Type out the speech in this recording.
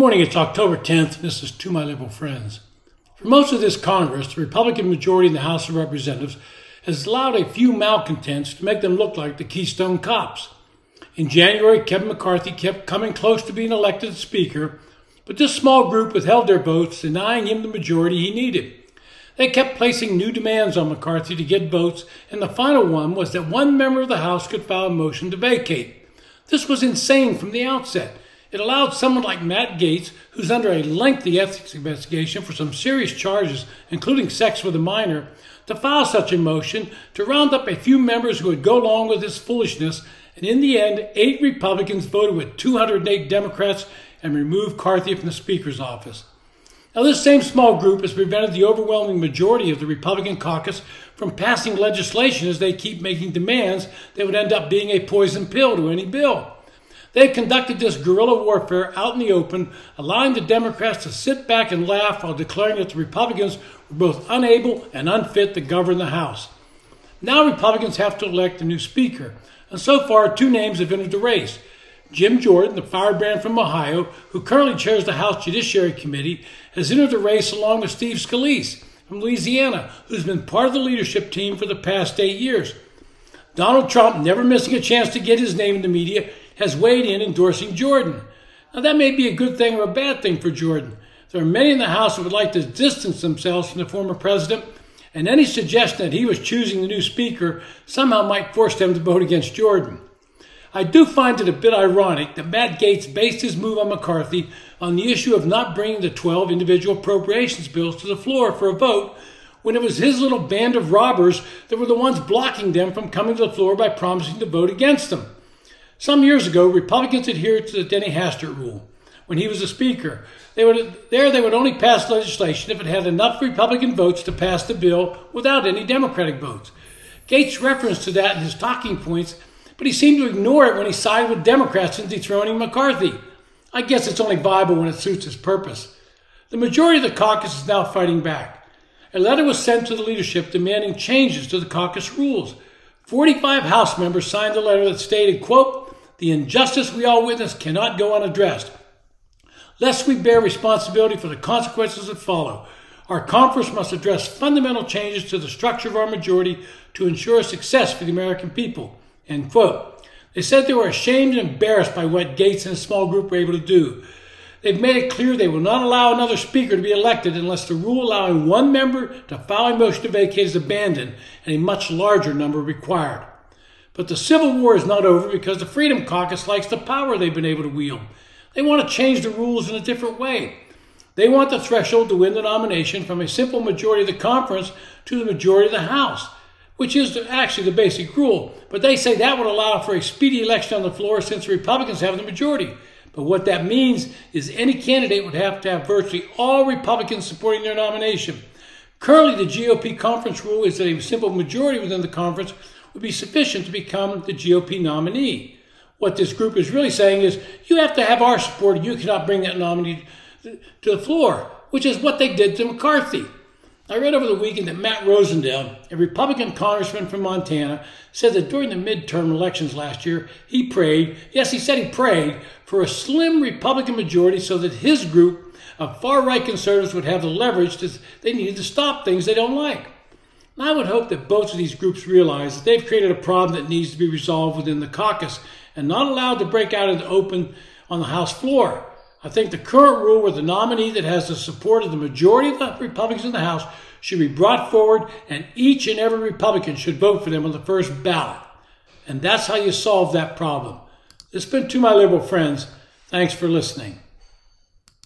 morning, it's October 10th, this is To My Liberal Friends. For most of this Congress, the Republican majority in the House of Representatives has allowed a few malcontents to make them look like the Keystone Cops. In January, Kevin McCarthy kept coming close to being elected Speaker, but this small group withheld their votes, denying him the majority he needed. They kept placing new demands on McCarthy to get votes, and the final one was that one member of the House could file a motion to vacate. This was insane from the outset. It allowed someone like Matt Gaetz, who's under a lengthy ethics investigation for some serious charges, including sex with a minor, to file such a motion to round up a few members who would go along with this foolishness. And in the end, eight Republicans voted with 208 Democrats and removed Carthy from the Speaker's office. Now, this same small group has prevented the overwhelming majority of the Republican caucus from passing legislation as they keep making demands that would end up being a poison pill to any bill. They conducted this guerrilla warfare out in the open, allowing the Democrats to sit back and laugh while declaring that the Republicans were both unable and unfit to govern the House. Now Republicans have to elect a new Speaker, and so far two names have entered the race. Jim Jordan, the firebrand from Ohio, who currently chairs the House Judiciary Committee, has entered the race along with Steve Scalise from Louisiana, who's been part of the leadership team for the past eight years. Donald Trump, never missing a chance to get his name in the media, has weighed in endorsing Jordan. Now, that may be a good thing or a bad thing for Jordan. There are many in the House who would like to distance themselves from the former president, and any suggestion that he was choosing the new speaker somehow might force them to vote against Jordan. I do find it a bit ironic that Matt Gaetz based his move on McCarthy on the issue of not bringing the 12 individual appropriations bills to the floor for a vote when it was his little band of robbers that were the ones blocking them from coming to the floor by promising to vote against them. Some years ago, Republicans adhered to the Denny Hastert rule. When he was a speaker, they would, there they would only pass legislation if it had enough Republican votes to pass the bill without any Democratic votes. Gaetz referenced to that in his talking points, but he seemed to ignore it when he sided with Democrats in dethroning McCarthy. I guess it's only viable when it suits his purpose. The majority of the caucus is now fighting back. A letter was sent to the leadership demanding changes to the caucus rules. 45 House members signed a letter that stated, quote, the injustice we all witness cannot go unaddressed. Lest we bear responsibility for the consequences that follow, our conference must address fundamental changes to the structure of our majority to ensure success for the American people. End quote. They said they were ashamed and embarrassed by what Gaetz and his small group were able to do. They've made it clear they will not allow another speaker to be elected unless the rule allowing one member to file a motion to vacate is abandoned and a much larger number required. But the Civil War is not over because the Freedom Caucus likes the power they've been able to wield. They want to change the rules in a different way. They want the threshold to win the nomination from a simple majority of the conference to the majority of the House, which is actually the basic rule. But they say that would allow for a speedy election on the floor since the Republicans have the majority. But what that means is any candidate would have to have virtually all Republicans supporting their nomination. Currently, the GOP conference rule is that a simple majority within the conference would be sufficient to become the GOP nominee. What this group is really saying is you have to have our support. You cannot bring that nominee to the floor, which is what they did to McCarthy. I read over the weekend that Matt Rosendale, a Republican congressman from Montana, said that during the midterm elections last year, he prayed, yes, he said he prayed, for a slim Republican majority so that his group of far right conservatives would have the leverage that they needed to stop things they don't like. I would hope that both of these groups realize that they've created a problem that needs to be resolved within the caucus and not allowed to break out into open on the House floor. I think the current rule where the nominee that has the support of the majority of the Republicans in the House should be brought forward and each and every Republican should vote for them on the first ballot. And that's how you solve that problem. It's been to my liberal friends. Thanks for listening.